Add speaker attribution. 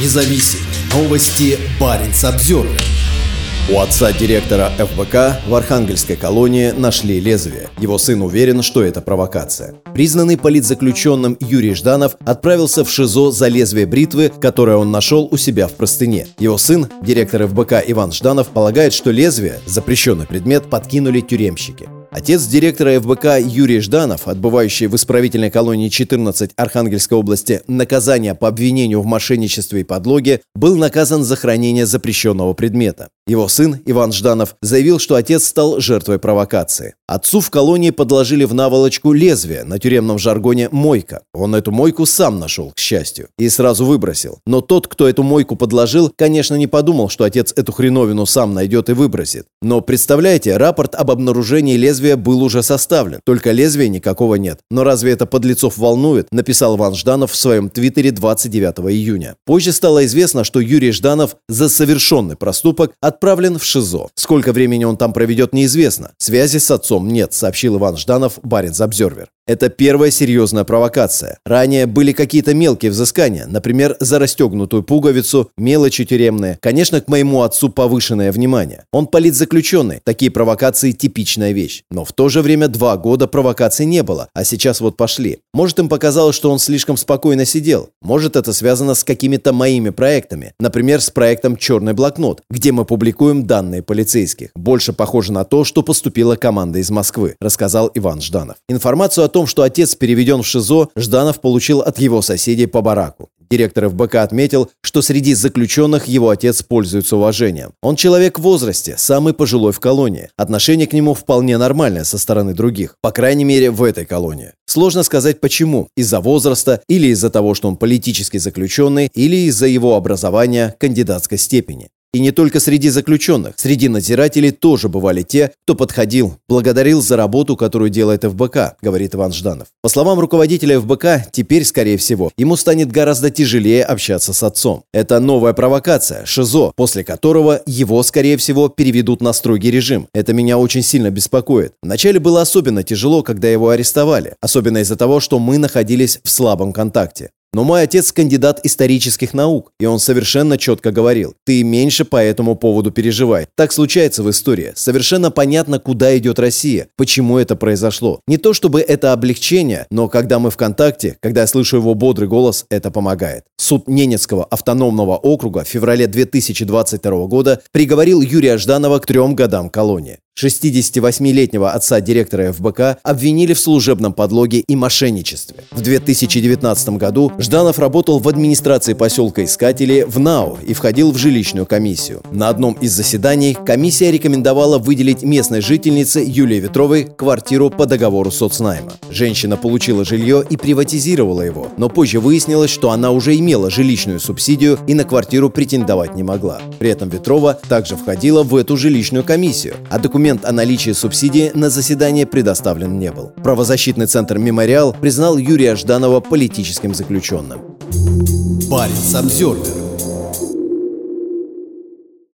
Speaker 1: независим. Новости Баренц Обзервер. У отца директора ФБК в Архангельской колонии нашли лезвие. Его сын уверен, что это провокация. Признанный политзаключенным Юрий Жданов отправился в ШИЗО за лезвие бритвы, которое он нашел у себя в простыне. Его сын, директор ФБК Иван Жданов, полагает, что лезвие, запрещенный предмет, подкинули тюремщики. Отец директора ФБК Юрий Жданов, отбывающий в исправительной колонии 14 Архангельской области наказание по обвинению в мошенничестве и подлоге, был наказан за хранение запрещенного предмета. Его сын, Иван Жданов, заявил, что отец стал жертвой провокации. Отцу в колонии подложили в наволочку лезвие, на тюремном жаргоне «мойка». Он эту мойку сам нашел, к счастью, и сразу выбросил. Но тот, кто эту мойку подложил, конечно, не подумал, что отец эту хреновину сам найдет и выбросит. Но представляете, рапорт об обнаружении лезвия был уже составлен, только лезвия никакого нет. Но разве это подлецов волнует, написал Иван Жданов в своем твиттере 29 июня. Позже стало известно, что Юрий Жданов за совершенный проступок от отправлен в ШИЗО. Сколько времени он там проведет, неизвестно. Связи с отцом нет, сообщил Иван Жданов, Баренц Обзервер. Это первая серьезная провокация. Ранее были какие-то мелкие взыскания, например, за расстегнутую пуговицу, мелочи тюремные. Конечно, к моему отцу повышенное внимание. Он политзаключенный, такие провокации типичная вещь. Но в то же время два года провокаций не было, а сейчас вот пошли. Может, им показалось, что он слишком спокойно сидел. Может, это связано с какими-то моими проектами. Например, с проектом «Черный блокнот», где мы публикуем данные полицейских. Больше похоже на то, что поступила команда из Москвы, рассказал Иван Жданов. Информацию о том, что отец переведен в ШИЗО, Жданов получил от его соседей по бараку. Директор ФБК отметил, что среди заключенных его отец пользуется уважением. Он человек в возрасте, самый пожилой в колонии. Отношение к нему вполне нормальное со стороны других, по крайней мере в этой колонии. Сложно сказать почему, из-за возраста или из-за того, что он политически заключенный, или из-за его образования кандидатской степени. И не только среди заключенных. Среди надзирателей тоже бывали те, кто подходил, благодарил за работу, которую делает ФБК, говорит Иван Жданов. По словам руководителя ФБК, теперь, скорее всего, ему станет гораздо тяжелее общаться с отцом. Это новая провокация, ШИЗО, после которого его, скорее всего, переведут на строгий режим. Это меня очень сильно беспокоит. Вначале было особенно тяжело, когда его арестовали, особенно из-за того, что мы находились в слабом контакте. Но мой отец кандидат исторических наук, и он совершенно четко говорил, ты меньше по этому поводу переживай. Так случается в истории. Совершенно понятно, куда идет Россия, почему это произошло. Не то чтобы это облегчение, но когда мы в контакте, когда я слышу его бодрый голос, это помогает. Суд Ненецкого автономного округа в феврале 2022 года приговорил Юрия Жданова к трем годам колонии. 68-летнего отца директора ФБК обвинили в служебном подлоге и мошенничестве. В 2019 году Жданов работал в администрации поселка Искатели в НАУ и входил в жилищную комиссию. На одном из заседаний комиссия рекомендовала выделить местной жительнице Юлии Ветровой квартиру по договору соцнайма. Женщина получила жилье и приватизировала его, но позже выяснилось, что она уже имела жилищную субсидию и на квартиру претендовать не могла. При этом Ветрова также входила в эту жилищную комиссию, а документ документ о наличии субсидии на заседание предоставлен не был. Правозащитный центр «Мемориал» признал Юрия Жданова политическим заключенным.
Speaker 2: Парень Самсервер